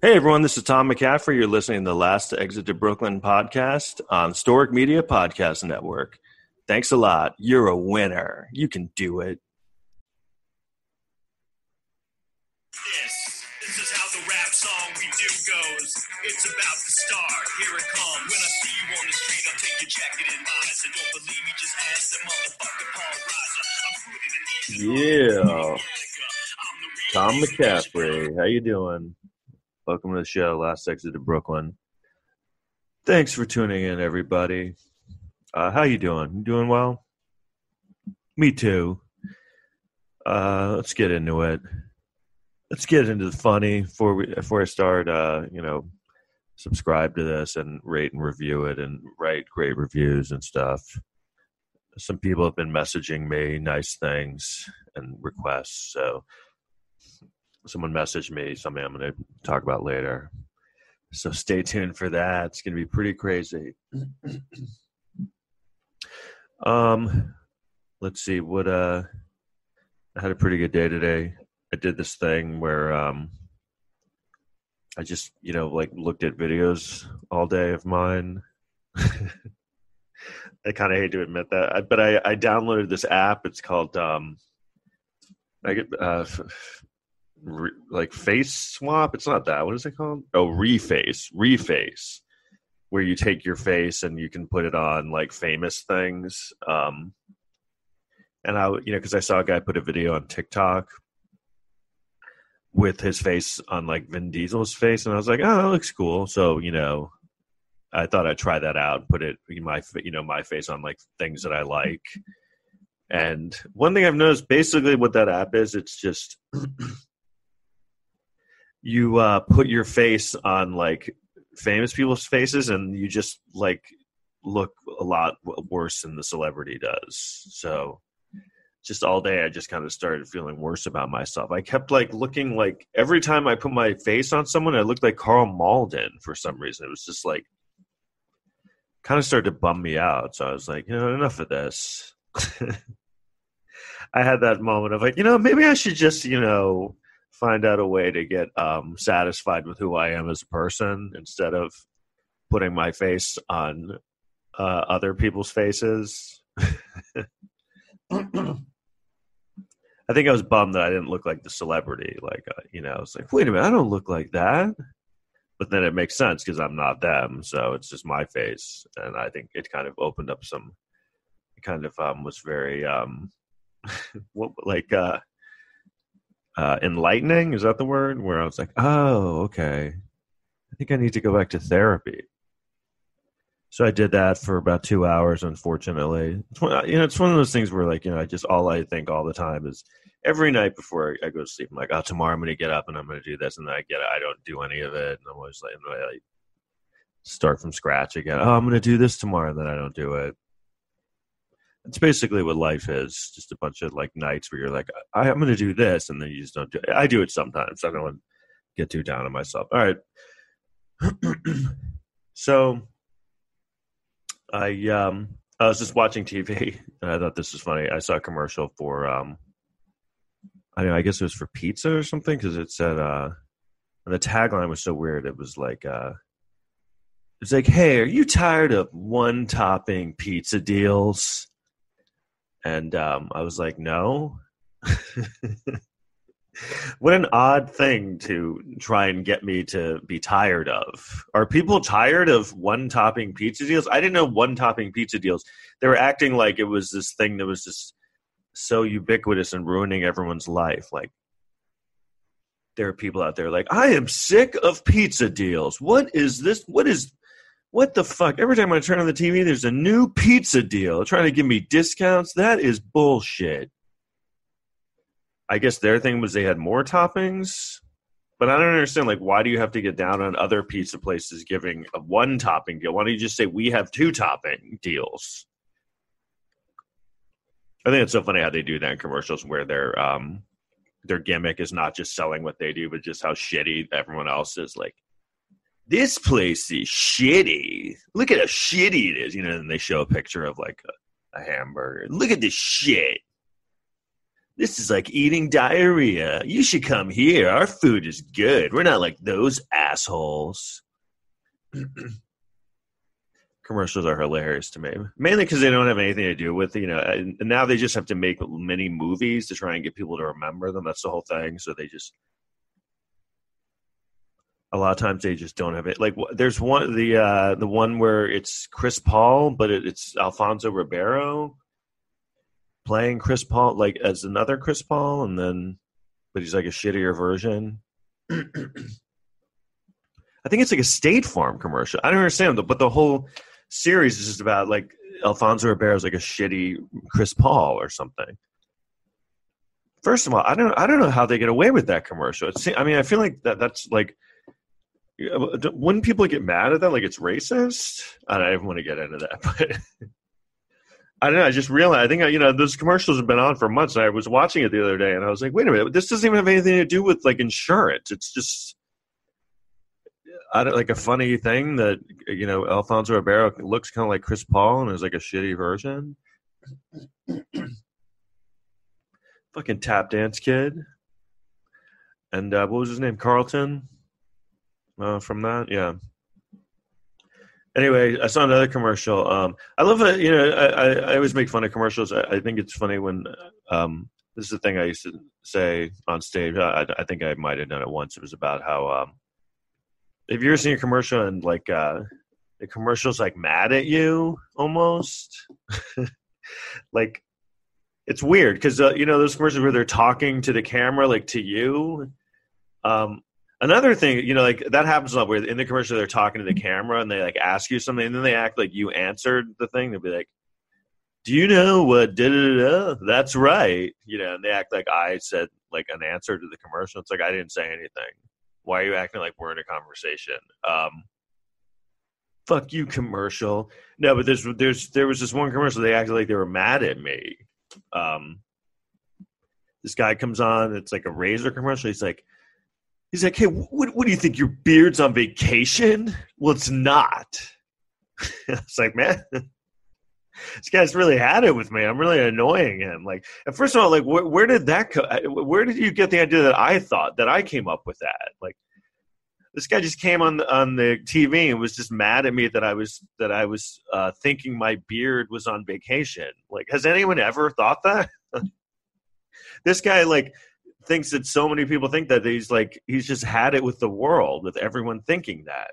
Hey everyone, this is Tom McCaffrey. You're listening to the Last Exit to Brooklyn podcast on Storic Media Podcast Network. Thanks a lot. You're a winner. You can do it. This, this is how the rap song we do goes. It's about to start. Here it comes. When I see you on the street, I'll take your jacket and. And don't believe me, just ask the motherfucker Paul Reiser. I'm rooted in Yeah. Tom McCaffrey, how you doing? Welcome to the show, Last Exit to Brooklyn. Thanks for tuning in, everybody. Uh, how you doing? Doing well? Me too. Uh, let's get into it. Let's get into the funny before we before I start. Uh, you know, subscribe to this and rate and review it and write great reviews and stuff. Some people have been messaging me nice things and requests, so someone messaged me something I'm going to talk about later. So stay tuned for that. It's going to be pretty crazy. um, let's see what uh, I had a pretty good day today. I did this thing where um, I just you know like looked at videos all day of mine. I kind of hate to admit that, I- but I, I downloaded this app. It's called um, I get uh, re, like face swap. It's not that. What is it called? Oh, reface, reface, where you take your face and you can put it on like famous things. Um, and I, you know, because I saw a guy put a video on TikTok with his face on like Vin Diesel's face, and I was like, oh, that looks cool. So you know, I thought I'd try that out, put it my you know my face on like things that I like. And one thing I've noticed, basically, what that app is, it's just you uh, put your face on like famous people's faces, and you just like look a lot worse than the celebrity does. So, just all day, I just kind of started feeling worse about myself. I kept like looking like every time I put my face on someone, I looked like Karl Malden for some reason. It was just like kind of started to bum me out. So I was like, you know, enough of this. I had that moment of like, you know, maybe I should just, you know, find out a way to get um, satisfied with who I am as a person instead of putting my face on uh, other people's faces. I think I was bummed that I didn't look like the celebrity. Like, uh, you know, I was like, wait a minute, I don't look like that. But then it makes sense because I'm not them, so it's just my face, and I think it kind of opened up some. Kind of um, was very um, what like uh, uh, enlightening. Is that the word? Where I was like, oh, okay. I think I need to go back to therapy. So I did that for about two hours. Unfortunately, it's one, you know, it's one of those things where, like, you know, I just all I think all the time is every night before I go to sleep, I'm like, oh, tomorrow I'm going to get up and I'm going to do this, and I get, I don't do any of it, and I'm always like, I, like start from scratch again. Oh, I'm going to do this tomorrow, and then I don't do it. It's basically what life is, just a bunch of like nights where you're like, I, I'm going to do this, and then you just don't do it. I do it sometimes. I don't want to get too down on myself. All right. so I um I was just watching TV I thought this was funny. I saw a commercial for um I mean I guess it was for pizza or something because it said uh and the tagline was so weird. It was like uh it's like, hey, are you tired of one topping pizza deals? And um I was like, no. what an odd thing to try and get me to be tired of. Are people tired of one topping pizza deals? I didn't know one topping pizza deals. They were acting like it was this thing that was just so ubiquitous and ruining everyone's life. Like there are people out there like, I am sick of pizza deals. What is this? What is what the fuck? Every time I turn on the TV, there's a new pizza deal trying to give me discounts. That is bullshit. I guess their thing was they had more toppings, but I don't understand. Like, why do you have to get down on other pizza places giving a one topping deal? Why don't you just say we have two topping deals? I think it's so funny how they do that in commercials where their um their gimmick is not just selling what they do, but just how shitty everyone else is. Like, this place is shitty. Look at how shitty it is. You know, and they show a picture of like a, a hamburger. Look at this shit This is like eating diarrhea. You should come here. Our food is good. We're not like those assholes. Commercials are hilarious to me, mainly because they don't have anything to do with you know. And now they just have to make many movies to try and get people to remember them. That's the whole thing. So they just a lot of times they just don't have it. Like there's one the uh the one where it's Chris Paul, but it, it's Alfonso Ribeiro playing Chris Paul like as another Chris Paul, and then but he's like a shittier version. I think it's like a State Farm commercial. I don't understand, but the whole series is just about like Alfonso Ribeiro like a shitty Chris Paul or something. First of all, I don't I don't know how they get away with that commercial. It's, I mean, I feel like that that's like wouldn't people get mad at that? Like it's racist? I don't even want to get into that, but I don't know. I just realized. I think you know those commercials have been on for months. I was watching it the other day, and I was like, "Wait a minute! This doesn't even have anything to do with like insurance. It's just I don't like a funny thing that you know Alfonso Ribeiro looks kind of like Chris Paul and is like a shitty version. Fucking tap dance kid. And uh, what was his name? Carlton. Uh, from that, yeah. Anyway, I saw another commercial. Um, I love it. You know, I, I, I always make fun of commercials. I, I think it's funny when um, this is the thing I used to say on stage. I, I think I might have done it once. It was about how um, have you ever seen a commercial and like uh, the commercial's like mad at you almost, like it's weird because uh, you know those commercials where they're talking to the camera like to you. Um, another thing, you know, like that happens a lot where in the commercial they're talking to the camera and they like ask you something and then they act like you answered the thing. They'll be like, "Do you know what?" Da da da. That's right. You know, and they act like I said like an answer to the commercial. It's like I didn't say anything. Why are you acting like we're in a conversation? Um, fuck you, commercial. No, but there's there's there was this one commercial. They acted like they were mad at me. Um, this guy comes on. It's like a razor commercial. He's like, he's like, hey, what what do you think? Your beard's on vacation? Well, it's not. it's like, man. This guy's really had it with me. I'm really annoying him. Like, and first of all, like, where, where did that co- Where did you get the idea that I thought that I came up with that? Like, this guy just came on the, on the TV and was just mad at me that I was that I was uh, thinking my beard was on vacation. Like, has anyone ever thought that? this guy like thinks that so many people think that he's like he's just had it with the world with everyone thinking that.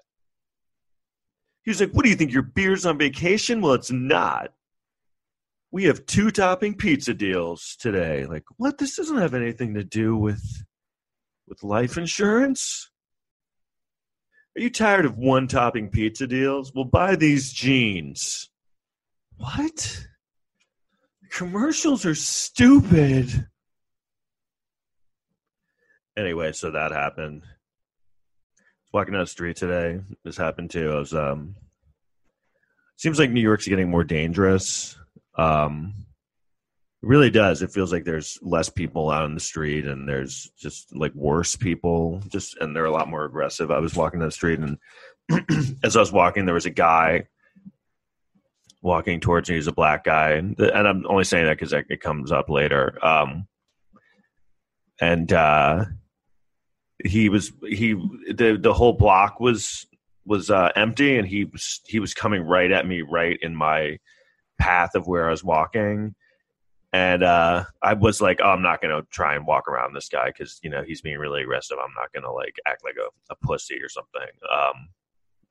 He's like, "What do you think? Your beer's on vacation? Well, it's not. We have two topping pizza deals today. Like, what? This doesn't have anything to do with with life insurance." Are you tired of one topping pizza deals? Well, buy these jeans. What? Commercials are stupid. Anyway, so that happened. Walking down the street today, this happened too. I was um seems like New York's getting more dangerous. Um it really does. It feels like there's less people out on the street and there's just like worse people just and they're a lot more aggressive. I was walking down the street and as I was walking there was a guy walking towards me. He's a black guy and I'm only saying that cuz it comes up later. Um and uh he was he the the whole block was was uh, empty and he was he was coming right at me right in my path of where I was walking. And uh, I was like oh, I'm not gonna try and walk around this guy because you know he's being really aggressive. I'm not gonna like act like a, a pussy or something. Um,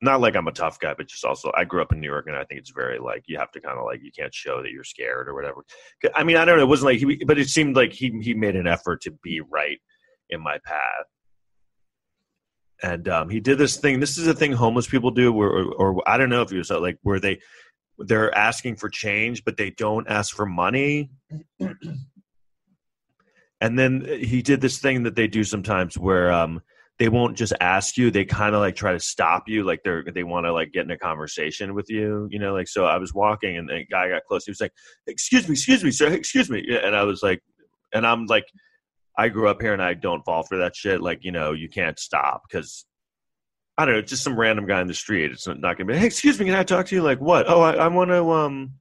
not like I'm a tough guy but just also I grew up in New York and I think it's very like you have to kind of like you can't show that you're scared or whatever. I mean I don't know it wasn't like he but it seemed like he he made an effort to be right in my path and um, he did this thing. This is a thing homeless people do, where, or, or I don't know if you saw like where they they're asking for change, but they don't ask for money. and then he did this thing that they do sometimes, where um, they won't just ask you; they kind of like try to stop you, like they're they want to like get in a conversation with you, you know. Like so, I was walking, and the guy got close. He was like, "Excuse me, excuse me, sir, excuse me," and I was like, and I'm like I grew up here and I don't fall for that shit. Like, you know, you can't stop because I don't know, just some random guy in the street. It's not, not gonna be, hey, excuse me, can I talk to you? Like, what? Oh, I, I want to, um,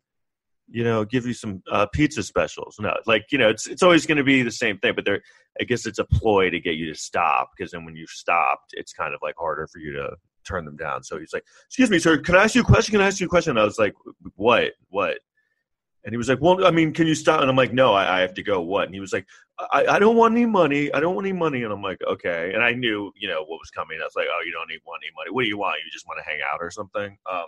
you know, give you some uh, pizza specials. No, like you know, it's it's always going to be the same thing. But there, I guess it's a ploy to get you to stop because then when you've stopped, it's kind of like harder for you to turn them down. So he's like, "Excuse me, sir, can I ask you a question? Can I ask you a question?" And I was like, "What? What?" And he was like, "Well, I mean, can you stop?" And I'm like, "No, I, I have to go." What? And he was like, I, "I don't want any money. I don't want any money." And I'm like, "Okay." And I knew, you know, what was coming. I was like, "Oh, you don't need want any money. What do you want? You just want to hang out or something?" Um,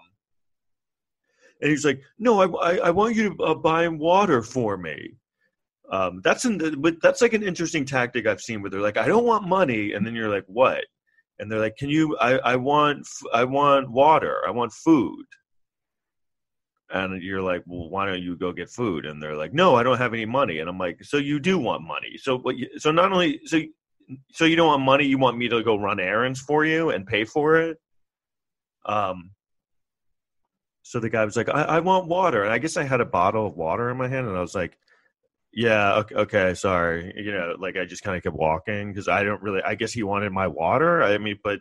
and he's like, "No, I, I, I want you to uh, buy water for me." Um, that's in, but that's like an interesting tactic I've seen where they're like, "I don't want money," and then you're like, "What?" And they're like, "Can you? I, I want, I want water. I want food." And you're like, "Well, why don't you go get food?" And they're like, "No, I don't have any money." And I'm like, "So you do want money? So what? You, so not only so." So you don't want money? You want me to go run errands for you and pay for it? Um, so the guy was like, I, I want water. And I guess I had a bottle of water in my hand. And I was like, yeah, okay, okay sorry. You know, like I just kind of kept walking because I don't really, I guess he wanted my water. I mean, but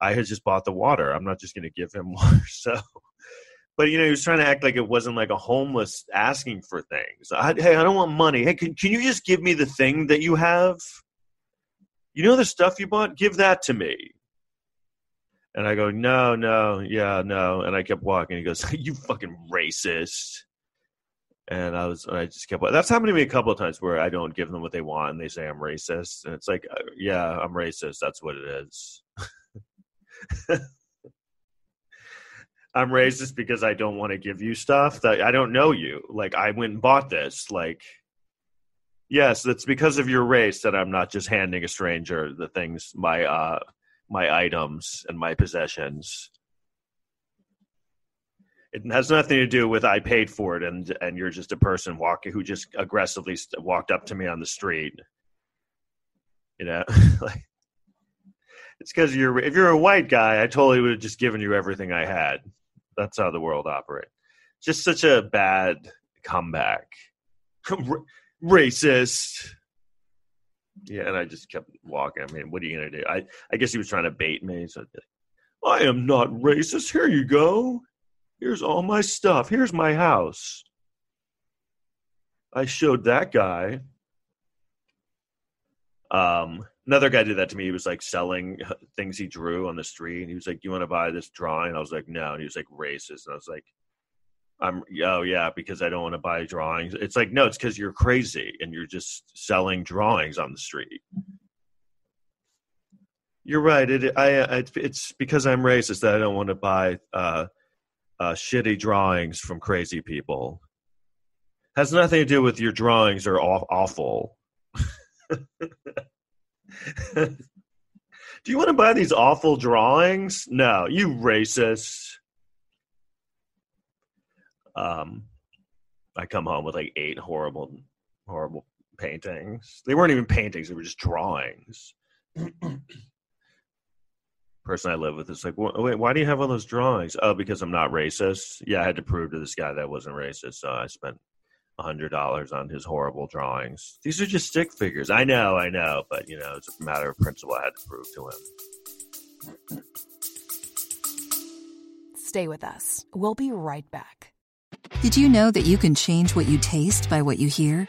I had just bought the water. I'm not just going to give him water. So, but you know, he was trying to act like it wasn't like a homeless asking for things. I, hey, I don't want money. Hey, can, can you just give me the thing that you have? You know the stuff you bought? Give that to me. And I go, no, no, yeah, no. And I kept walking. He goes, you fucking racist. And I was, I just kept. That's happened to me a couple of times where I don't give them what they want, and they say I'm racist, and it's like, uh, yeah, I'm racist. That's what it is. I'm racist because I don't want to give you stuff that I don't know you. Like I went and bought this. Like, yes, it's because of your race that I'm not just handing a stranger the things my uh my items and my possessions. It has nothing to do with I paid for it and and you're just a person walking who just aggressively walked up to me on the street. You know, like it's because you're if you're a white guy, I totally would have just given you everything I had. That's how the world operates. Just such a bad comeback. R- racist. Yeah, and I just kept walking. I mean, what are you gonna do? I I guess he was trying to bait me. So I am not racist. Here you go. Here's all my stuff. Here's my house. I showed that guy. Um, another guy did that to me. He was like selling things he drew on the street, and he was like, "You want to buy this drawing?" I was like, "No," and he was like, "Racist," and I was like, I'm oh yeah because I don't want to buy drawings. It's like no, it's because you're crazy and you're just selling drawings on the street. You're right. It I it's because I'm racist that I don't want to buy uh, uh, shitty drawings from crazy people. Has nothing to do with your drawings are aw- awful. do you want to buy these awful drawings? No, you racist um, I come home with like eight horrible, horrible paintings. They weren't even paintings; they were just drawings. Person I live with is like, wait, why do you have all those drawings? Oh, because I'm not racist. Yeah, I had to prove to this guy that I wasn't racist, so I spent a hundred dollars on his horrible drawings. These are just stick figures. I know, I know, but you know, it's a matter of principle. I had to prove to him. Stay with us. We'll be right back. Did you know that you can change what you taste by what you hear?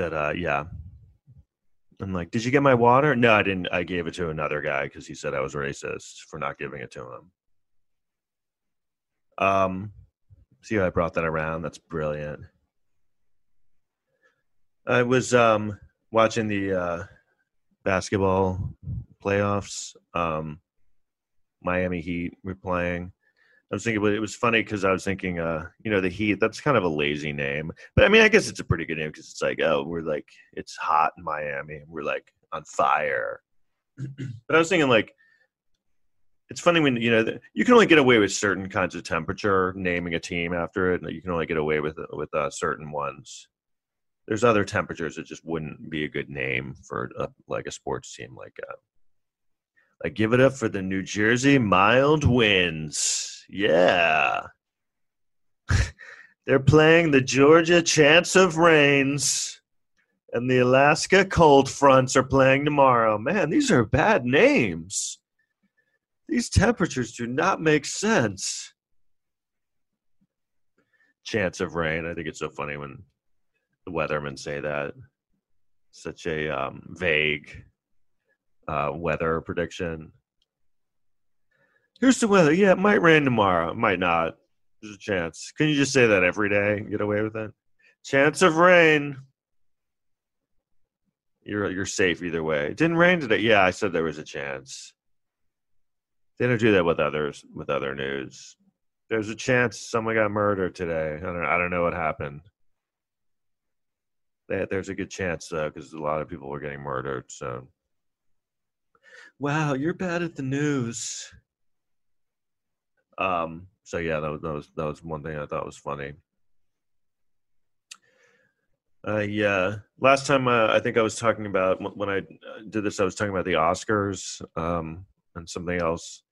that uh yeah. I'm like did you get my water? No i didn't i gave it to another guy because he said i was racist for not giving it to him. Um see how i brought that around? That's brilliant. I was um watching the uh basketball playoffs. Um miami heat were playing I was thinking, but it was funny because I was thinking, uh, you know, the Heat. That's kind of a lazy name, but I mean, I guess it's a pretty good name because it's like, oh, we're like, it's hot in Miami, we're like on fire. but I was thinking, like, it's funny when you know th- you can only get away with certain kinds of temperature naming a team after it. You can only get away with with uh, certain ones. There's other temperatures that just wouldn't be a good name for a, like a sports team like uh, like give it up for the New Jersey mild winds. Yeah. They're playing the Georgia Chance of Rains and the Alaska Cold Fronts are playing tomorrow. Man, these are bad names. These temperatures do not make sense. Chance of rain. I think it's so funny when the weathermen say that. Such a um, vague uh, weather prediction. Here's the weather. Yeah, it might rain tomorrow. It might not. There's a chance. Can you just say that every day and get away with it? Chance of rain. You're you're safe either way. It didn't rain today. Yeah, I said there was a chance. They don't do that with others with other news. There's a chance someone got murdered today. I don't I don't know what happened. They, there's a good chance though, because a lot of people were getting murdered. So, wow, you're bad at the news. Um. So yeah, that was that was that was one thing I thought was funny. Uh, yeah. Last time uh, I think I was talking about when I did this, I was talking about the Oscars um, and something else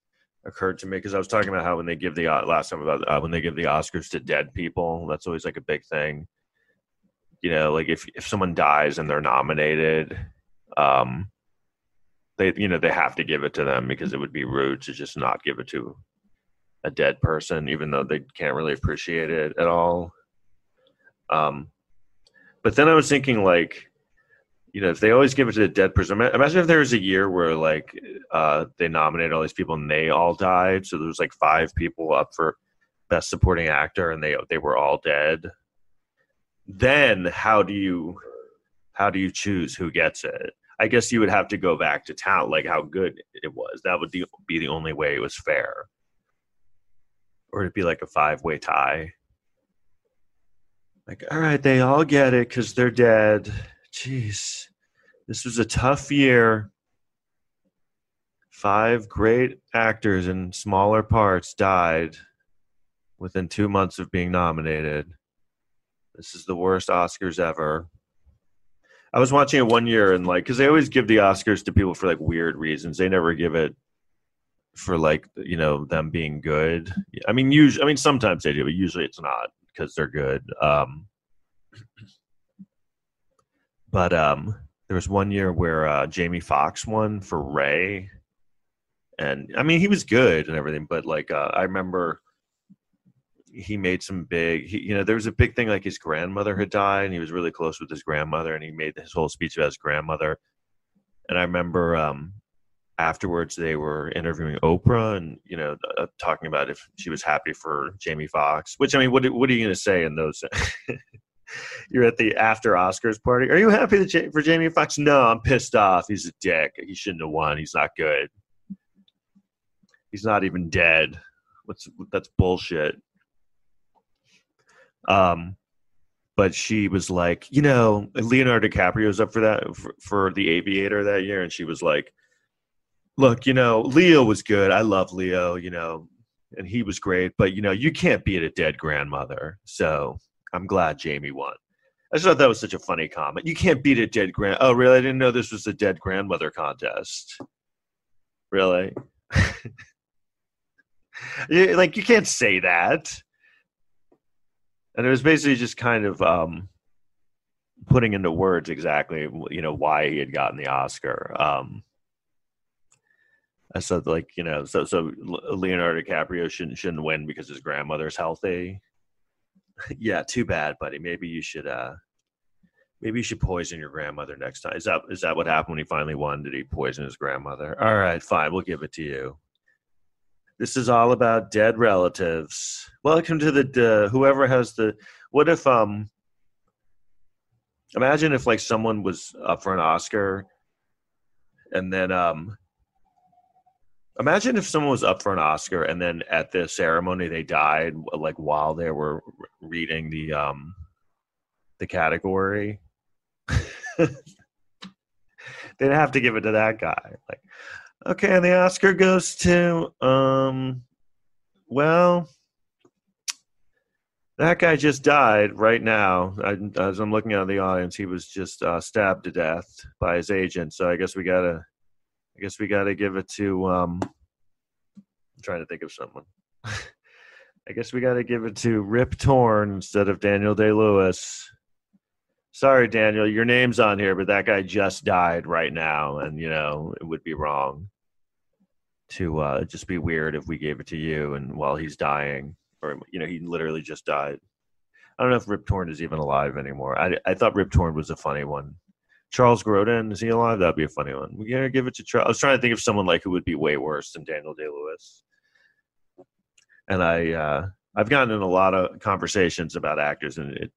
occurred to me because I was talking about how when they give the last time about uh, when they give the Oscars to dead people, that's always like a big thing. You know, like if if someone dies and they're nominated, um, they you know they have to give it to them because it would be rude to just not give it to a dead person, even though they can't really appreciate it at all. Um, but then I was thinking like you know, if they always give it to the dead person, imagine if there was a year where like uh, they nominated all these people and they all died. So there was like five people up for best supporting actor and they they were all dead. Then how do you how do you choose who gets it? I guess you would have to go back to town, like how good it was. That would be the only way it was fair, or it'd be like a five way tie. Like, all right, they all get it because they're dead Jeez, this was a tough year. Five great actors in smaller parts died within two months of being nominated. This is the worst Oscars ever. I was watching it one year and like, because they always give the Oscars to people for like weird reasons. They never give it for like you know them being good. I mean, usually, I mean sometimes they do, but usually it's not because they're good. Um, but um, there was one year where uh, Jamie Foxx won for Ray, and I mean he was good and everything, but like uh, I remember he made some big he, you know there was a big thing like his grandmother had died and he was really close with his grandmother and he made his whole speech about his grandmother and i remember um afterwards they were interviewing oprah and you know uh, talking about if she was happy for jamie foxx which i mean what, what are you going to say in those you're at the after Oscars party. Are you happy for Jamie Foxx? No, I'm pissed off. He's a dick. He shouldn't have won. He's not good. He's not even dead. What's that's bullshit. Um, but she was like, you know, Leonardo DiCaprio's up for that for, for the Aviator that year, and she was like, look, you know, Leo was good. I love Leo, you know, and he was great, but you know, you can't beat a dead grandmother. So I'm glad Jamie won. I just thought that was such a funny comment. You can't beat a dead grand. Oh, really? I didn't know this was a dead grandmother contest. Really? like you can't say that. And it was basically just kind of um, putting into words exactly you know why he had gotten the Oscar. Um, I said like you know so so Leonardo DiCaprio shouldn't shouldn't win because his grandmother's healthy yeah, too bad, buddy. Maybe you should uh maybe you should poison your grandmother next time. Is that is that what happened when he finally won? Did he poison his grandmother? All right, fine, we'll give it to you. This is all about dead relatives. Welcome to the uh, whoever has the what if um imagine if like someone was up for an Oscar and then um Imagine if someone was up for an Oscar and then at the ceremony they died, like while they were reading the um the category. They'd have to give it to that guy. Like, Okay, and the Oscar goes to um well that guy just died right now. I, as I'm looking at the audience, he was just uh, stabbed to death by his agent. So I guess we gotta, I guess we gotta give it to. Um, I'm trying to think of someone. I guess we gotta give it to Rip Torn instead of Daniel Day Lewis. Sorry, Daniel, your name's on here, but that guy just died right now, and you know it would be wrong to uh, just be weird if we gave it to you and while he's dying or you know he literally just died. I don't know if Rip Torn is even alive anymore. I I thought Rip Torn was a funny one. Charles Grodin is he alive? That'd be a funny one. We gotta give it to Charles. I was trying to think of someone like who would be way worse than Daniel Day Lewis. And I uh, I've gotten in a lot of conversations about actors, and it,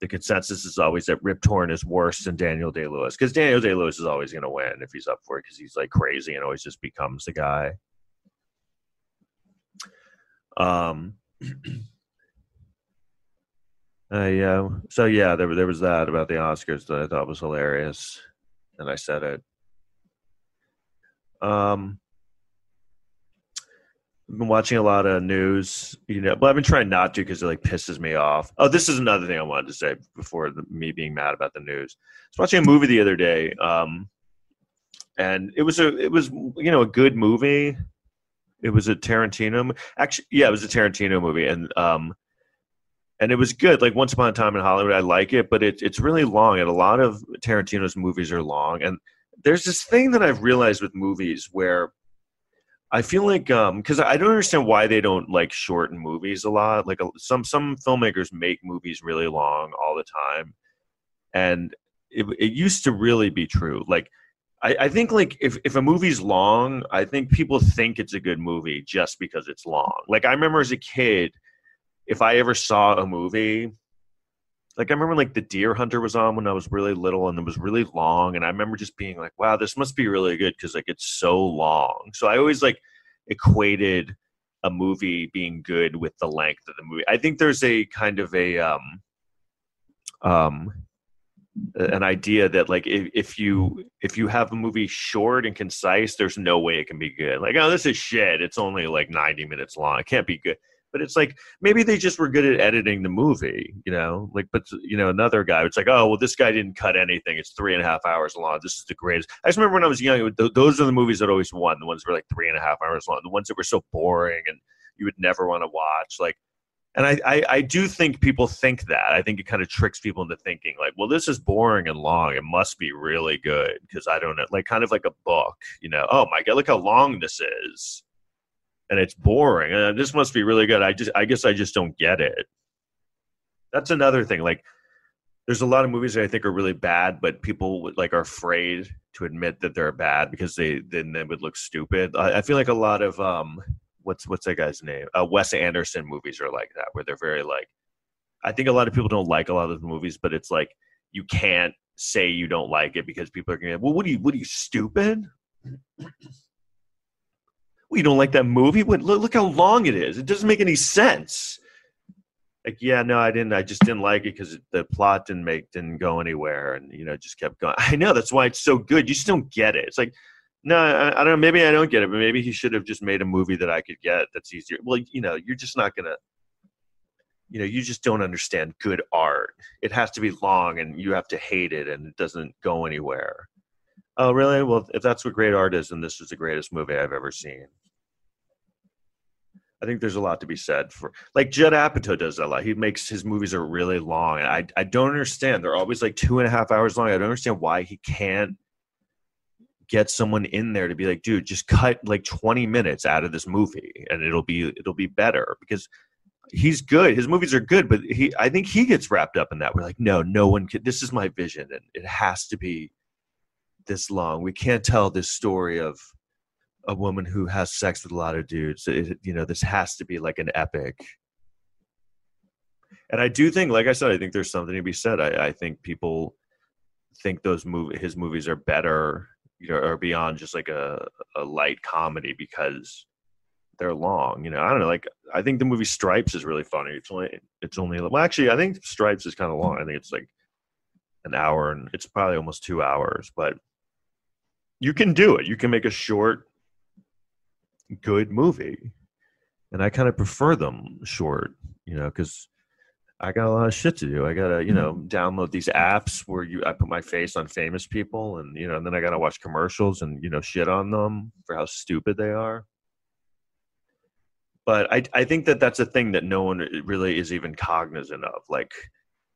the consensus is always that Rip Torn is worse than Daniel Day Lewis because Daniel Day Lewis is always to win if he's up for it because he's like crazy and always just becomes the guy. Um, uh, yeah. So yeah, there there was that about the Oscars that I thought was hilarious, and I said it. Um, I've been watching a lot of news, you know, but I've been trying not to because it like pisses me off. Oh, this is another thing I wanted to say before the, me being mad about the news. I was watching a movie the other day, um, and it was a it was you know a good movie it was a Tarantino. Actually, yeah, it was a Tarantino movie, and um, and it was good. Like Once Upon a Time in Hollywood, I like it, but it, it's really long, and a lot of Tarantino's movies are long. And there's this thing that I've realized with movies where I feel like because um, I don't understand why they don't like shorten movies a lot. Like some some filmmakers make movies really long all the time, and it, it used to really be true. Like I, I think like if, if a movie's long, I think people think it's a good movie just because it's long. Like I remember as a kid, if I ever saw a movie, like I remember like the Deer Hunter was on when I was really little and it was really long, and I remember just being like, "Wow, this must be really good" because like it's so long. So I always like equated a movie being good with the length of the movie. I think there's a kind of a um um an idea that like if, if you if you have a movie short and concise there's no way it can be good like oh this is shit it's only like 90 minutes long it can't be good but it's like maybe they just were good at editing the movie you know like but you know another guy it's like oh well this guy didn't cut anything it's three and a half hours long this is the greatest i just remember when i was young those are the movies that always won the ones that were like three and a half hours long the ones that were so boring and you would never want to watch like and I, I, I do think people think that. I think it kind of tricks people into thinking like, well, this is boring and long. It must be really good because I don't know, like kind of like a book, you know. Oh my god, look how long this is, and it's boring. And this must be really good. I just, I guess, I just don't get it. That's another thing. Like, there's a lot of movies that I think are really bad, but people like are afraid to admit that they're bad because they then they would look stupid. I, I feel like a lot of um what's what's that guy's name? Uh, Wes Anderson movies are like that, where they're very like. I think a lot of people don't like a lot of those movies, but it's like you can't say you don't like it because people are going to. Well, what are you? What are you stupid? You don't like that movie? What, look, look how long it is. It doesn't make any sense. Like, yeah, no, I didn't. I just didn't like it because the plot didn't make didn't go anywhere, and you know, just kept going. I know that's why it's so good. You just don't get it. It's like no, I, I, don't know. Maybe I don't get it, but maybe he should have just made a movie that I could get that's easier. Well, you know, you're just not gonna. You know, you just don't understand good art. It has to be long, and you have to hate it, and it doesn't go anywhere. Oh, really? Well, if that's what great art is, then this is the greatest movie I've ever seen. I think there's a lot to be said for like Judd Apatow does that a lot. He makes his movies are really long, and I I don't understand. They're always like two and a half hours long. I don't understand why he can't get someone in there to be like, dude, just cut like 20 minutes out of this movie and it'll be it'll be better because he's good. His movies are good, but he I think he gets wrapped up in that. We're like, no, no one can this is my vision and it has to be this long. We can't tell this story of a woman who has sex with a lot of dudes. It, you know, this has to be like an epic. And I do think, like I said, I think there's something to be said. I, I think people think those movie his movies are better you know, or beyond just like a, a light comedy because they're long. You know, I don't know. Like, I think the movie Stripes is really funny. It's only, it's only, well, actually, I think Stripes is kind of long. I think it's like an hour and it's probably almost two hours, but you can do it. You can make a short, good movie, and I kind of prefer them short. You know, because I got a lot of shit to do. I gotta, you know, mm-hmm. download these apps where you I put my face on famous people, and you know, and then I gotta watch commercials and you know shit on them for how stupid they are. But I I think that that's a thing that no one really is even cognizant of. Like,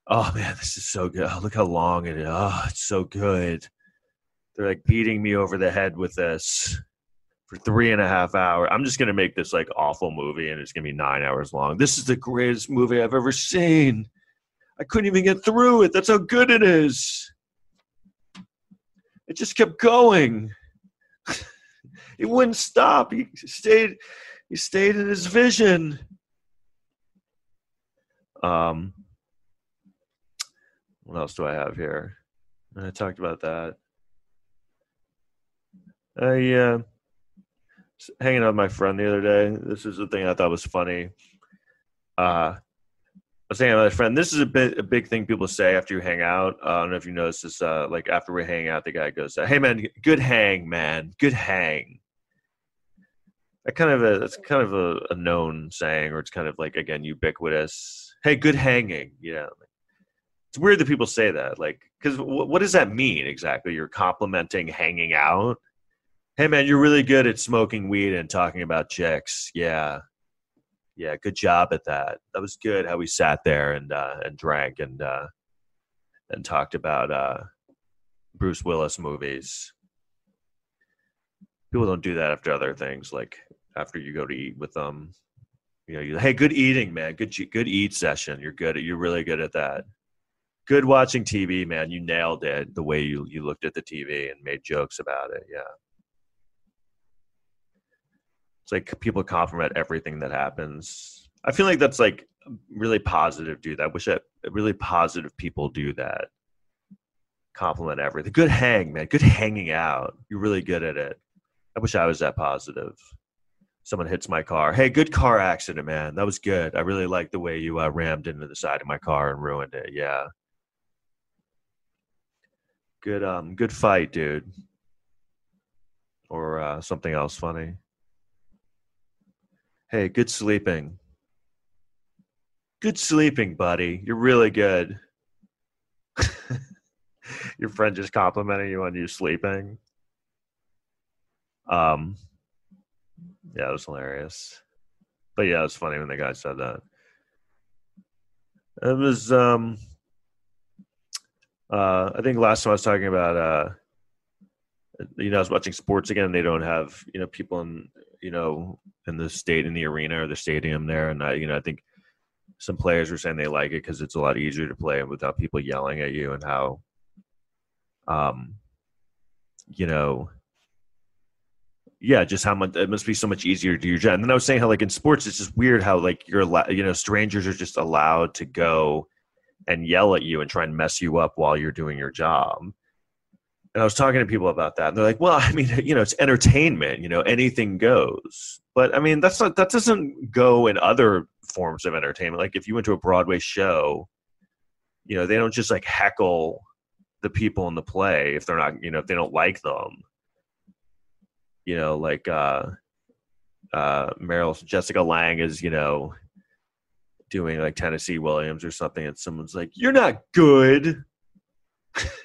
oh man, this is so good. Oh, look how long it is. Oh, it's so good. They're like beating me over the head with this for three and a half hours. I'm just gonna make this like awful movie, and it's gonna be nine hours long. This is the greatest movie I've ever seen. I couldn't even get through it. That's how good it is. It just kept going. it wouldn't stop. He stayed. He stayed in his vision. Um, what else do I have here? I talked about that. I uh, hanging out with my friend the other day. This is the thing I thought was funny. Uh, I was hanging out with my friend. This is a bit a big thing people say after you hang out. Uh, I don't know if you noticed this. Uh, like after we hang out, the guy goes, "Hey man, good hang, man, good hang." That kind of a that's kind of a, a known saying, or it's kind of like again ubiquitous. Hey, good hanging. Yeah, it's weird that people say that. Like, because w- what does that mean exactly? You're complimenting hanging out Hey man, you're really good at smoking weed and talking about chicks. Yeah. Yeah, good job at that. That was good how we sat there and uh and drank and uh and talked about uh Bruce Willis movies. People don't do that after other things like after you go to eat with them. You know, you hey, good eating, man. Good good eat session. You're good at you're really good at that. Good watching TV, man. You nailed it the way you you looked at the TV and made jokes about it. Yeah. It's like people compliment everything that happens. I feel like that's like really positive. Do that. I wish that really positive people do that. Compliment everything. Good hang, man. Good hanging out. You're really good at it. I wish I was that positive. Someone hits my car. Hey, good car accident, man. That was good. I really like the way you uh, rammed into the side of my car and ruined it. Yeah. Good, um, good fight, dude. Or uh, something else funny. Hey, good sleeping. Good sleeping, buddy. You're really good. Your friend just complimenting you on you sleeping. Um, yeah, it was hilarious. But yeah, it was funny when the guy said that. It was um uh I think last time I was talking about uh you know, I was watching sports again. They don't have you know people in you know in the state in the arena or the stadium there, and I you know I think some players were saying they like it because it's a lot easier to play without people yelling at you and how, um, you know, yeah, just how much it must be so much easier to do your job. And then I was saying how like in sports, it's just weird how like you're you know, strangers are just allowed to go and yell at you and try and mess you up while you're doing your job and I was talking to people about that, and they're like, "Well, I mean, you know, it's entertainment. You know, anything goes." But I mean, that's not that doesn't go in other forms of entertainment. Like if you went to a Broadway show, you know, they don't just like heckle the people in the play if they're not, you know, if they don't like them. You know, like uh, uh, Meryl Jessica Lang is, you know, doing like Tennessee Williams or something, and someone's like, "You're not good."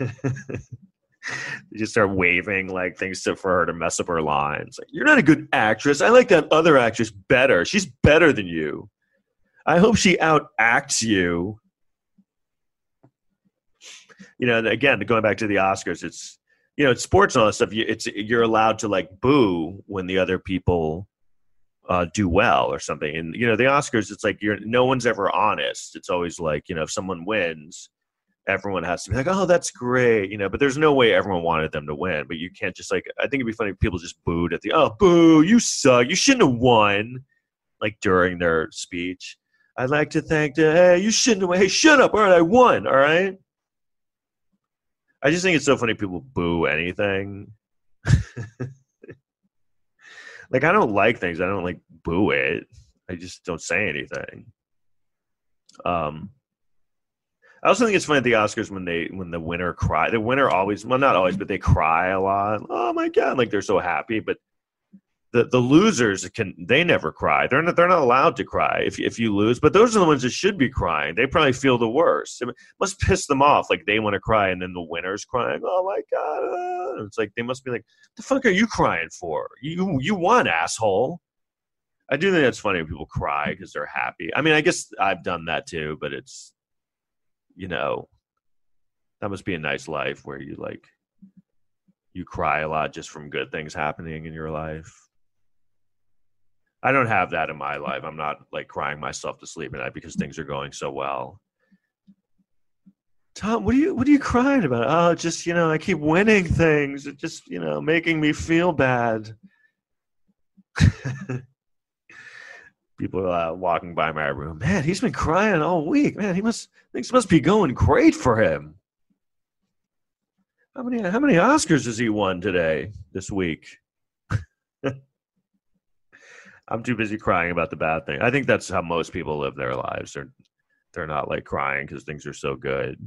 they just start waving like things to for her to mess up her lines. Like, you're not a good actress. I like that other actress better. She's better than you. I hope she outacts you. You know, again, going back to the Oscars, it's you know, it's sports and all that stuff. You, it's you're allowed to like boo when the other people uh, do well or something. And you know, the Oscars, it's like you're no one's ever honest. It's always like you know, if someone wins, everyone has to be like, oh, that's great, you know. But there's no way everyone wanted them to win. But you can't just like. I think it'd be funny if people just booed at the, oh, boo, you suck, you shouldn't have won, like during their speech. I'd like to thank the, hey, you shouldn't have, won, hey, shut up, all right, I won, all right. I just think it's so funny people boo anything. like I don't like things. I don't like boo it. I just don't say anything. Um I also think it's funny at the Oscars when they when the winner cry. The winner always, well, not always, but they cry a lot. Oh my god, like they're so happy. But the the losers can they never cry. They're not they're not allowed to cry if if you lose. But those are the ones that should be crying. They probably feel the worst. It must piss them off. Like they want to cry, and then the winner's crying. Oh my god! Ah. It's like they must be like, the fuck are you crying for? You you won, asshole. I do think that's funny when people cry because they're happy. I mean, I guess I've done that too, but it's you know, that must be a nice life where you like you cry a lot just from good things happening in your life. I don't have that in my life. I'm not like crying myself to sleep at night because things are going so well. Tom, what are you what are you crying about? Oh, just you know, I keep winning things. It just you know making me feel bad. People uh, walking by my room. Man, he's been crying all week. Man, he must things must be going great for him. How many how many Oscars has he won today this week? I'm too busy crying about the bad thing. I think that's how most people live their lives. They're they're not like crying because things are so good.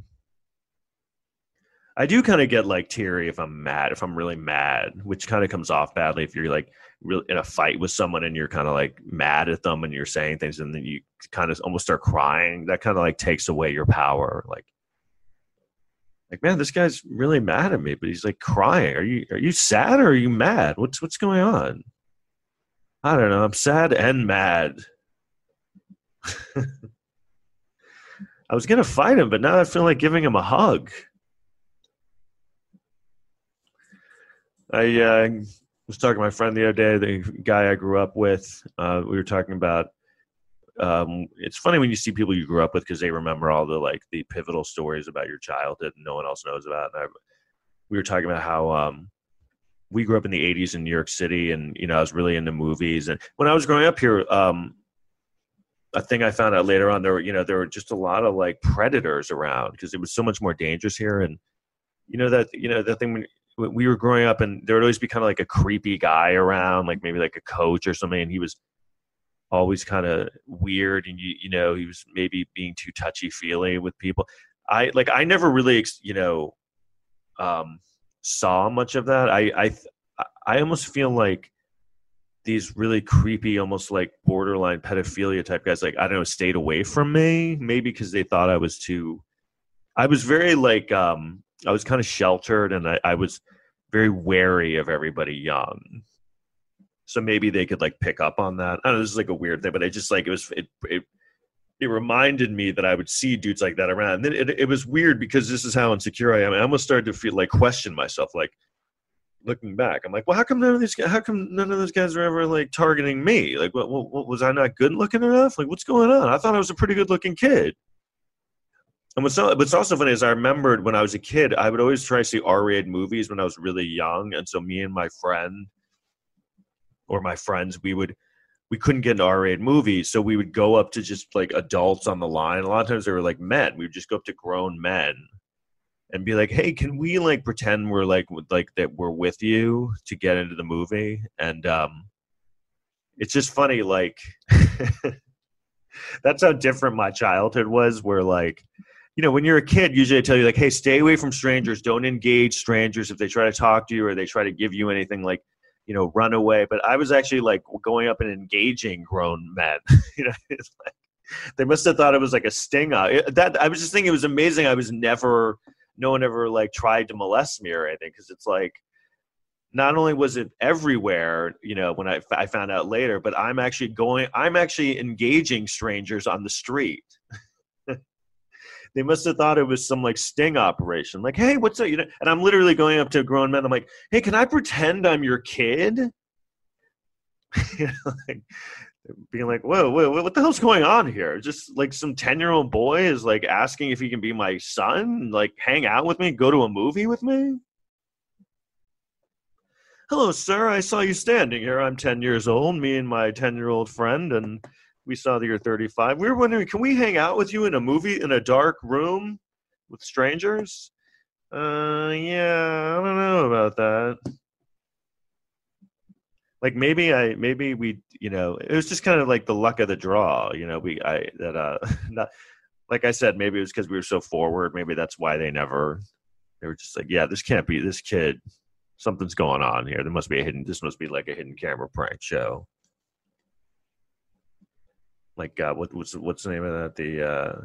I do kind of get like teary if I'm mad, if I'm really mad, which kind of comes off badly if you're like really in a fight with someone and you're kind of like mad at them and you're saying things and then you kind of almost start crying. That kind of like takes away your power. Like, like man, this guy's really mad at me, but he's like crying. Are you are you sad or are you mad? What's what's going on? I don't know. I'm sad and mad. I was gonna fight him, but now I feel like giving him a hug. I uh, was talking to my friend the other day, the guy I grew up with. Uh, we were talking about. Um, it's funny when you see people you grew up with because they remember all the like the pivotal stories about your childhood and no one else knows about. And I, we were talking about how um, we grew up in the 80s in New York City and you know I was really into movies and when I was growing up here um a thing I found out later on there were you know there were just a lot of like predators around because it was so much more dangerous here and you know that you know that thing when we were growing up and there would always be kind of like a creepy guy around like maybe like a coach or something and he was always kind of weird and you you know he was maybe being too touchy feely with people I like I never really you know um saw much of that. I I I almost feel like these really creepy, almost like borderline pedophilia type guys, like I don't know, stayed away from me. Maybe because they thought I was too. I was very like um I was kind of sheltered, and I, I was very wary of everybody young. So maybe they could like pick up on that. I don't know. This is like a weird thing, but I just like it was it it it reminded me that I would see dudes like that around. And then it, it was weird because this is how insecure I am. I almost started to feel like question myself, like looking back. I'm like, well, how come none of these guys, how come none of those guys are ever like targeting me? Like, what, what, what was I not good looking enough? Like, what's going on? I thought I was a pretty good looking kid. And what's, what's also funny is I remembered when I was a kid, I would always try to see R-rated movies when I was really young. And so me and my friend or my friends, we would we couldn't get into R-rated movies, so we would go up to just like adults on the line. A lot of times they were like men. We would just go up to grown men and be like, "Hey, can we like pretend we're like like that we're with you to get into the movie?" And um, it's just funny, like that's how different my childhood was. Where like, you know, when you're a kid, usually I tell you like, "Hey, stay away from strangers. Don't engage strangers if they try to talk to you or they try to give you anything." Like you know, run away. But I was actually like going up and engaging grown men. you know, it's like they must have thought it was like a sting. Eh, that I was just thinking it was amazing. I was never, no one ever like tried to molest me or anything because it's like. Not only was it everywhere, you know, when I, I found out later, but I'm actually going, I'm actually engaging strangers on the street they must have thought it was some like sting operation. Like, hey, what's up? You know, and I'm literally going up to a grown man. I'm like, hey, can I pretend I'm your kid? you know, like, being like, whoa, whoa, what the hell's going on here? Just like some 10 year old boy is like asking if he can be my son, like hang out with me, go to a movie with me. Hello, sir. I saw you standing here. I'm 10 years old, me and my 10 year old friend, and we saw that you're 35. We were wondering, can we hang out with you in a movie in a dark room with strangers? Uh, yeah, I don't know about that. Like maybe I, maybe we, you know, it was just kind of like the luck of the draw, you know. We, I that uh, not like I said, maybe it was because we were so forward. Maybe that's why they never. They were just like, yeah, this can't be this kid. Something's going on here. There must be a hidden. This must be like a hidden camera prank show. Like uh, what, what's what's the name of that? The uh,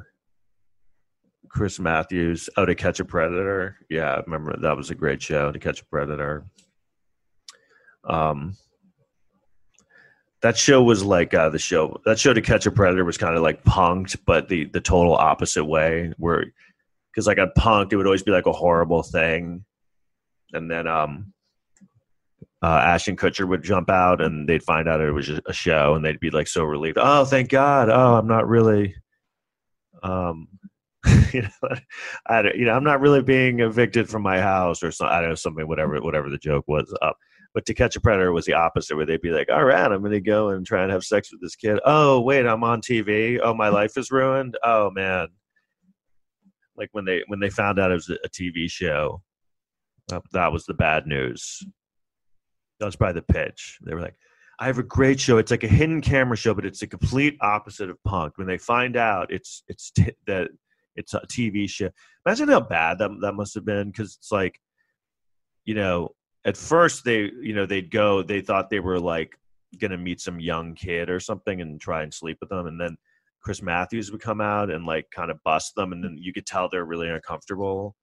Chris Matthews. Oh, to catch a predator. Yeah, I remember that was a great show. To catch a predator. Um, that show was like uh, the show that show to catch a predator was kind of like punked but the the total opposite way where because like on punked it would always be like a horrible thing and then um uh, Ashton Kutcher would jump out and they'd find out it was a show and they'd be like so relieved. Oh, thank God. Oh, I'm not really, um, you know, I you know, I'm not really being evicted from my house or something. I don't know something, whatever, whatever the joke was up. But to catch a predator was the opposite, where they'd be like, "All right, I'm going to go and try and have sex with this kid." Oh, wait, I'm on TV. Oh, my life is ruined. Oh man, like when they when they found out it was a TV show, that was the bad news. That was probably the pitch. They were like, "I have a great show. It's like a hidden camera show, but it's the complete opposite of punk." When they find out it's it's t- that it's a TV show. Imagine how bad that that must have been because it's like, you know, at first they you know they'd go they thought they were like gonna meet some young kid or something and try and sleep with them and then chris matthews would come out and like kind of bust them and then you could tell they're really uncomfortable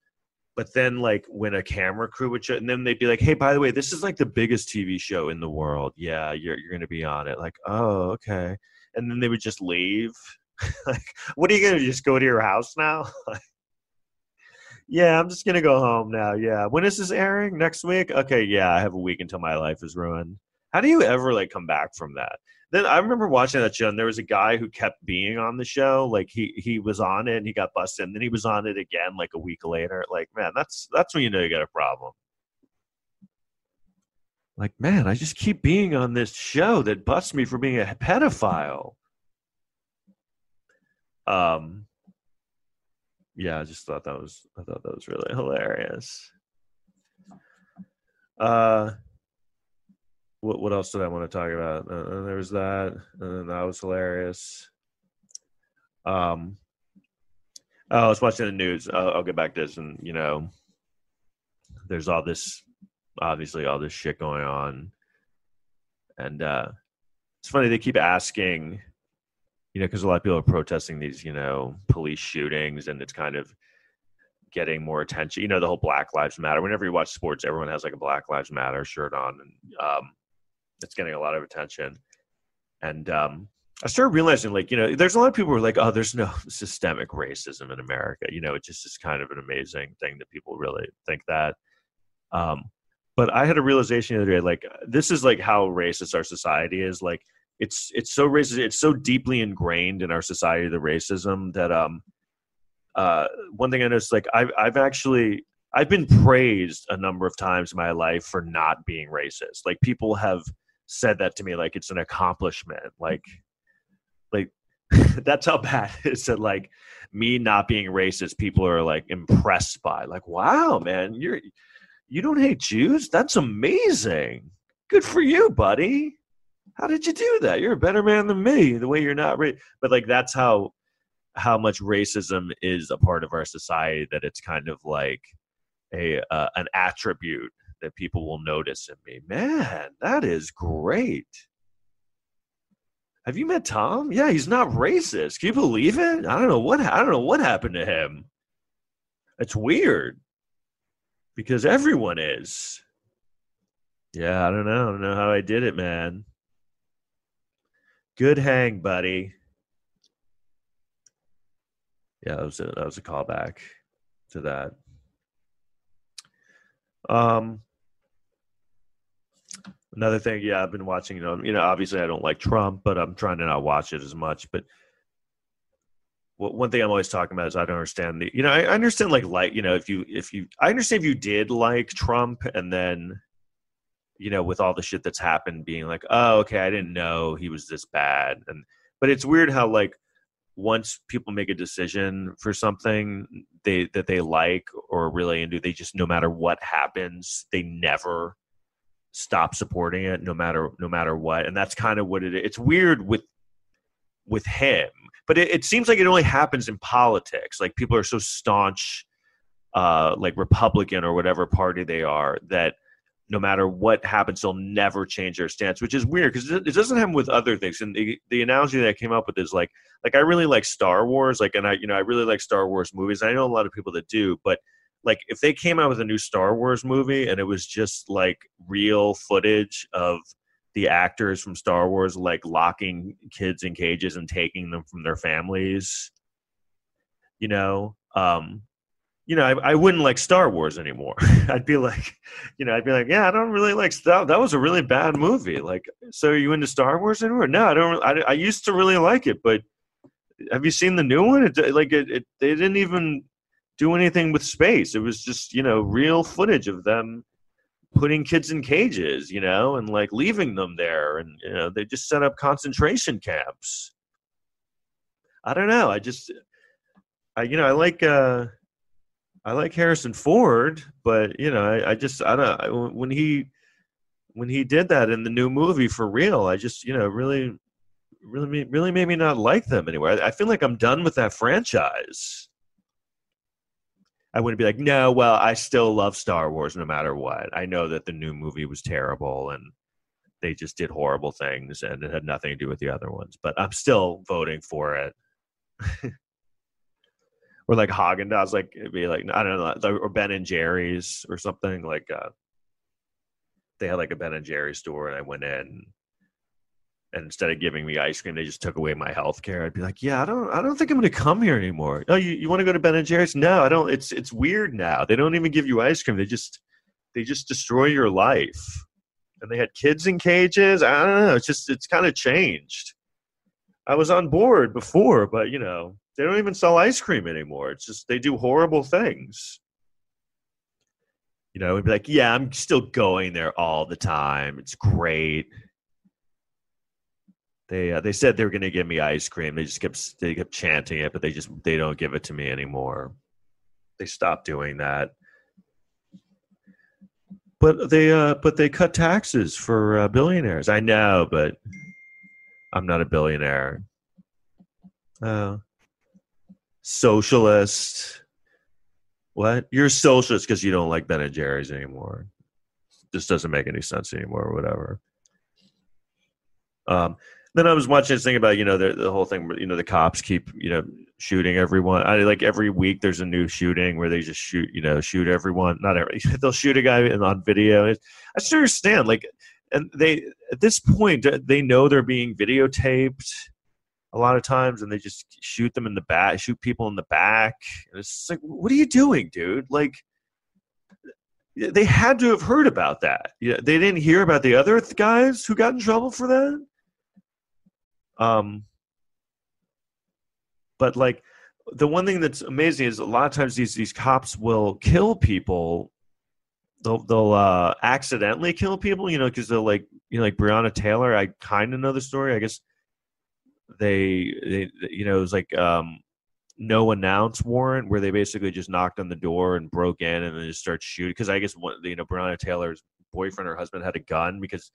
but then like when a camera crew would show and then they'd be like hey by the way this is like the biggest tv show in the world yeah you're, you're gonna be on it like oh okay and then they would just leave like what are you gonna just go to your house now yeah, I'm just gonna go home now. Yeah, when is this airing? Next week? Okay, yeah, I have a week until my life is ruined. How do you ever like come back from that? Then I remember watching that show, and there was a guy who kept being on the show. Like he he was on it, and he got busted, and then he was on it again like a week later. Like man, that's that's when you know you got a problem. Like man, I just keep being on this show that busts me for being a pedophile. Um, yeah, I just thought that was I thought that was really hilarious. Uh, what what else did I want to talk about? Uh, there was that, and that was hilarious. Um, oh, I was watching the news. I'll, I'll get back to this, and you know, there's all this, obviously, all this shit going on, and uh, it's funny they keep asking you know, because a lot of people are protesting these, you know, police shootings, and it's kind of getting more attention. You know, the whole Black Lives Matter. Whenever you watch sports, everyone has like a Black Lives Matter shirt on, and um, it's getting a lot of attention. And um, I started realizing, like, you know, there's a lot of people who are like, oh, there's no systemic racism in America. You know, it just is kind of an amazing thing that people really think that. Um, but I had a realization the other day, like, this is like how racist our society is. Like, it's it's so racist it's so deeply ingrained in our society the racism that um uh one thing i noticed like i've i've actually i've been praised a number of times in my life for not being racist like people have said that to me like it's an accomplishment like like that's how bad it is that like me not being racist people are like impressed by like wow man you're you don't hate jews that's amazing good for you buddy how did you do that? You're a better man than me. The way you're not, ra-. but like that's how how much racism is a part of our society. That it's kind of like a uh, an attribute that people will notice in me. Man, that is great. Have you met Tom? Yeah, he's not racist. Can you believe it? I don't know what I don't know what happened to him. It's weird because everyone is. Yeah, I don't know. I don't know how I did it, man. Good hang, buddy. Yeah, that was a that was a callback to that. Um, another thing, yeah, I've been watching. You know, you know, obviously I don't like Trump, but I'm trying to not watch it as much. But one thing I'm always talking about is I don't understand the. You know, I understand like like you know if you if you I understand if you did like Trump and then you know, with all the shit that's happened, being like, oh, okay, I didn't know he was this bad. And but it's weird how like once people make a decision for something they that they like or really into, they just no matter what happens, they never stop supporting it, no matter no matter what. And that's kind of what it is. It's weird with with him. But it, it seems like it only happens in politics. Like people are so staunch, uh, like Republican or whatever party they are, that no matter what happens, they'll never change their stance, which is weird because it doesn't happen with other things. And the, the analogy that I came up with is like, like I really like Star Wars, like, and I, you know, I really like Star Wars movies. I know a lot of people that do, but like if they came out with a new Star Wars movie and it was just like real footage of the actors from Star Wars like locking kids in cages and taking them from their families, you know, um, you know, I, I wouldn't like Star Wars anymore. I'd be like, you know, I'd be like, yeah, I don't really like Star. That was a really bad movie. Like, so are you into Star Wars anymore? No, I don't. I, I used to really like it, but have you seen the new one? It, like, it, it, they didn't even do anything with space. It was just, you know, real footage of them putting kids in cages, you know, and like leaving them there, and you know, they just set up concentration camps. I don't know. I just, I you know, I like. uh I like Harrison Ford, but you know, I, I just I don't I, when he when he did that in the new movie for real, I just you know really really really made me not like them anymore. I, I feel like I'm done with that franchise. I wouldn't be like, no, well, I still love Star Wars no matter what. I know that the new movie was terrible and they just did horrible things and it had nothing to do with the other ones, but I'm still voting for it. or like Haagen Dazs, like it'd be like I don't know, or Ben and Jerry's or something. Like uh, they had like a Ben and Jerry's store, and I went in, instead of giving me ice cream, they just took away my health care. I'd be like, yeah, I don't, I don't think I'm going to come here anymore. Oh, you, you want to go to Ben and Jerry's? No, I don't. It's it's weird now. They don't even give you ice cream. They just they just destroy your life. And they had kids in cages. I don't know. It's just it's kind of changed. I was on board before, but you know, they don't even sell ice cream anymore. It's just they do horrible things. You know, it'd be like, yeah, I'm still going there all the time. It's great. They uh, they said they were going to give me ice cream. They just kept they kept chanting it, but they just they don't give it to me anymore. They stopped doing that. But they uh, but they cut taxes for uh, billionaires. I know, but I'm not a billionaire. Oh, socialist. What? You're socialist because you don't like Ben and Jerry's anymore. This doesn't make any sense anymore, or whatever. Um, then I was watching this thing about you know the, the whole thing. where, You know the cops keep you know shooting everyone. I like every week there's a new shooting where they just shoot you know shoot everyone. Not every they'll shoot a guy on video. I just understand like, and they at this point uh, they know they're being videotaped a lot of times and they just shoot them in the back shoot people in the back and it's like what are you doing dude like they had to have heard about that yeah they didn't hear about the other guys who got in trouble for that um but like the one thing that's amazing is a lot of times these these cops will kill people they'll they'll uh accidentally kill people you know because they'll like you know like breonna taylor i kind of know the story i guess they, they you know, it was like um, no announce warrant where they basically just knocked on the door and broke in and then just start shooting. Because I guess one, you know, Breonna Taylor's boyfriend or husband had a gun because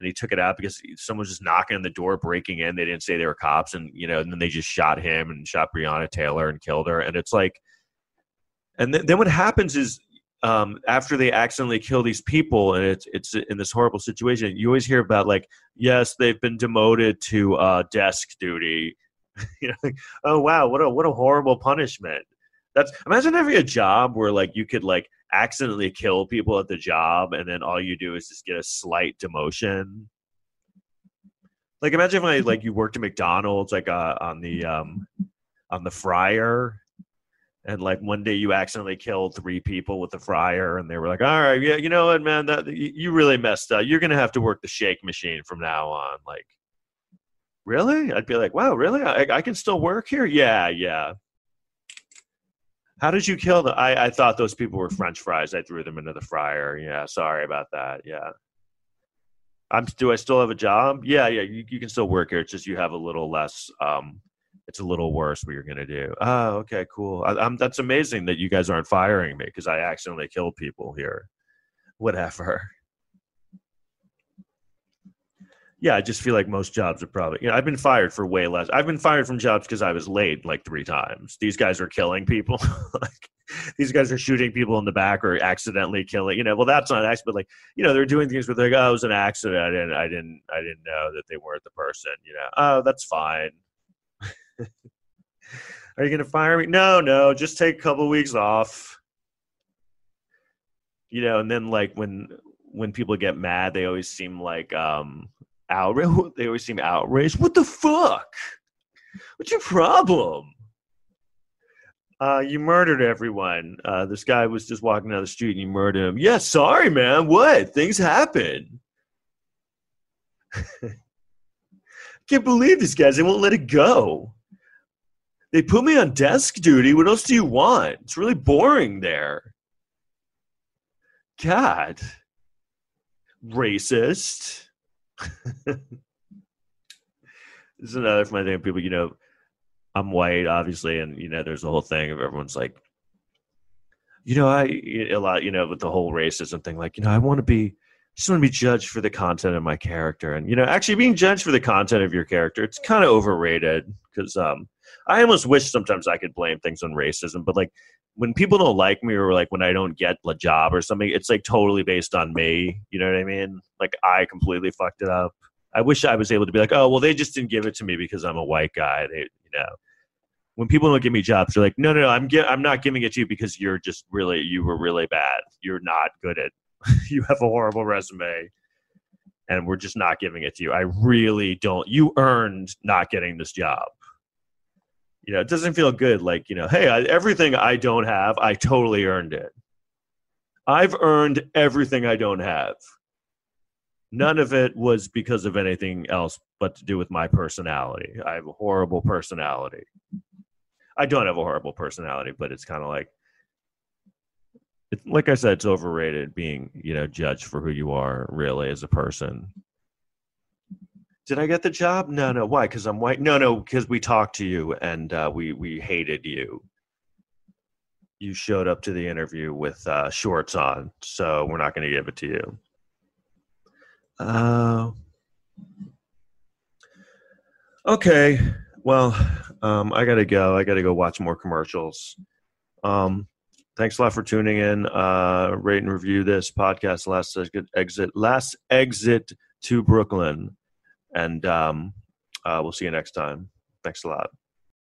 and he took it out because someone was just knocking on the door, breaking in. They didn't say they were cops, and you know, and then they just shot him and shot Breonna Taylor and killed her. And it's like, and then, then what happens is um, after they accidentally kill these people and it's it's in this horrible situation you always hear about like yes they've been demoted to uh, desk duty you know like, oh wow what a what a horrible punishment that's imagine having a job where like you could like accidentally kill people at the job and then all you do is just get a slight demotion. Like imagine if I, like you worked at mcdonald's like uh, on the um on the fryer and like one day you accidentally killed three people with the fryer and they were like all right yeah you know what man that you really messed up. You're gonna have to work the shake machine from now on. Like really? I'd be like wow really? I, I can still work here? Yeah yeah how did you kill them I, I thought those people were french fries i threw them into the fryer yeah sorry about that yeah i'm do i still have a job yeah yeah you, you can still work here it's just you have a little less um it's a little worse what you're to do. Oh, okay, cool. I, that's amazing that you guys aren't firing me because I accidentally killed people here. Whatever. Yeah, I just feel like most jobs are probably. You know, I've been fired for way less. I've been fired from jobs because I was late like three times. These guys are killing people. like these guys are shooting people in the back or accidentally killing. You know, well, that's not accident, but like you know, they're doing things where they're like, oh, it was an accident. I didn't, I didn't, I didn't know that they weren't the person. You know, oh, that's fine. are you going to fire me? No, no, just take a couple weeks off. You know, and then like when when people get mad, they always seem like um outraged. They always seem outraged. What the fuck? What's your problem? Uh, you murdered everyone. Uh, this guy was just walking down the street and you murdered him. Yeah, sorry, man. What? Things happen. Can't believe these guys. They won't let it go. They put me on desk duty. What else do you want? It's really boring there. God. Racist. This is another funny thing. People, you know, I'm white, obviously, and you know, there's a whole thing of everyone's like, you know, I a lot, you know, with the whole racism thing, like, you know, I want to be, just want to be judged for the content of my character, and you know, actually being judged for the content of your character, it's kind of overrated because um, I almost wish sometimes I could blame things on racism, but like when people don't like me or like when I don't get a job or something, it's like totally based on me. You know what I mean? Like I completely fucked it up. I wish I was able to be like, oh, well, they just didn't give it to me because I'm a white guy. They, you know, when people don't give me jobs, they're like, no, no, no, I'm I'm not giving it to you because you're just really, you were really bad. You're not good at, you have a horrible resume, and we're just not giving it to you. I really don't. You earned not getting this job you know, it doesn't feel good. Like, you know, hey, I, everything I don't have, I totally earned it. I've earned everything I don't have. None of it was because of anything else but to do with my personality. I have a horrible personality. I don't have a horrible personality, but it's kind of like, it's, like I said, it's overrated being, you know, judged for who you are really as a person. Did I get the job? No, no. Why? Because I'm white? No, no. Because we talked to you and uh, we we hated you. You showed up to the interview with uh, shorts on, so we're not going to give it to you. Uh, okay. Well, um, I got to go. I got to go watch more commercials. Um, thanks a lot for tuning in. Uh, rate and review this podcast. Last exit. Last exit to Brooklyn. And um, uh, we'll see you next time. Thanks a lot.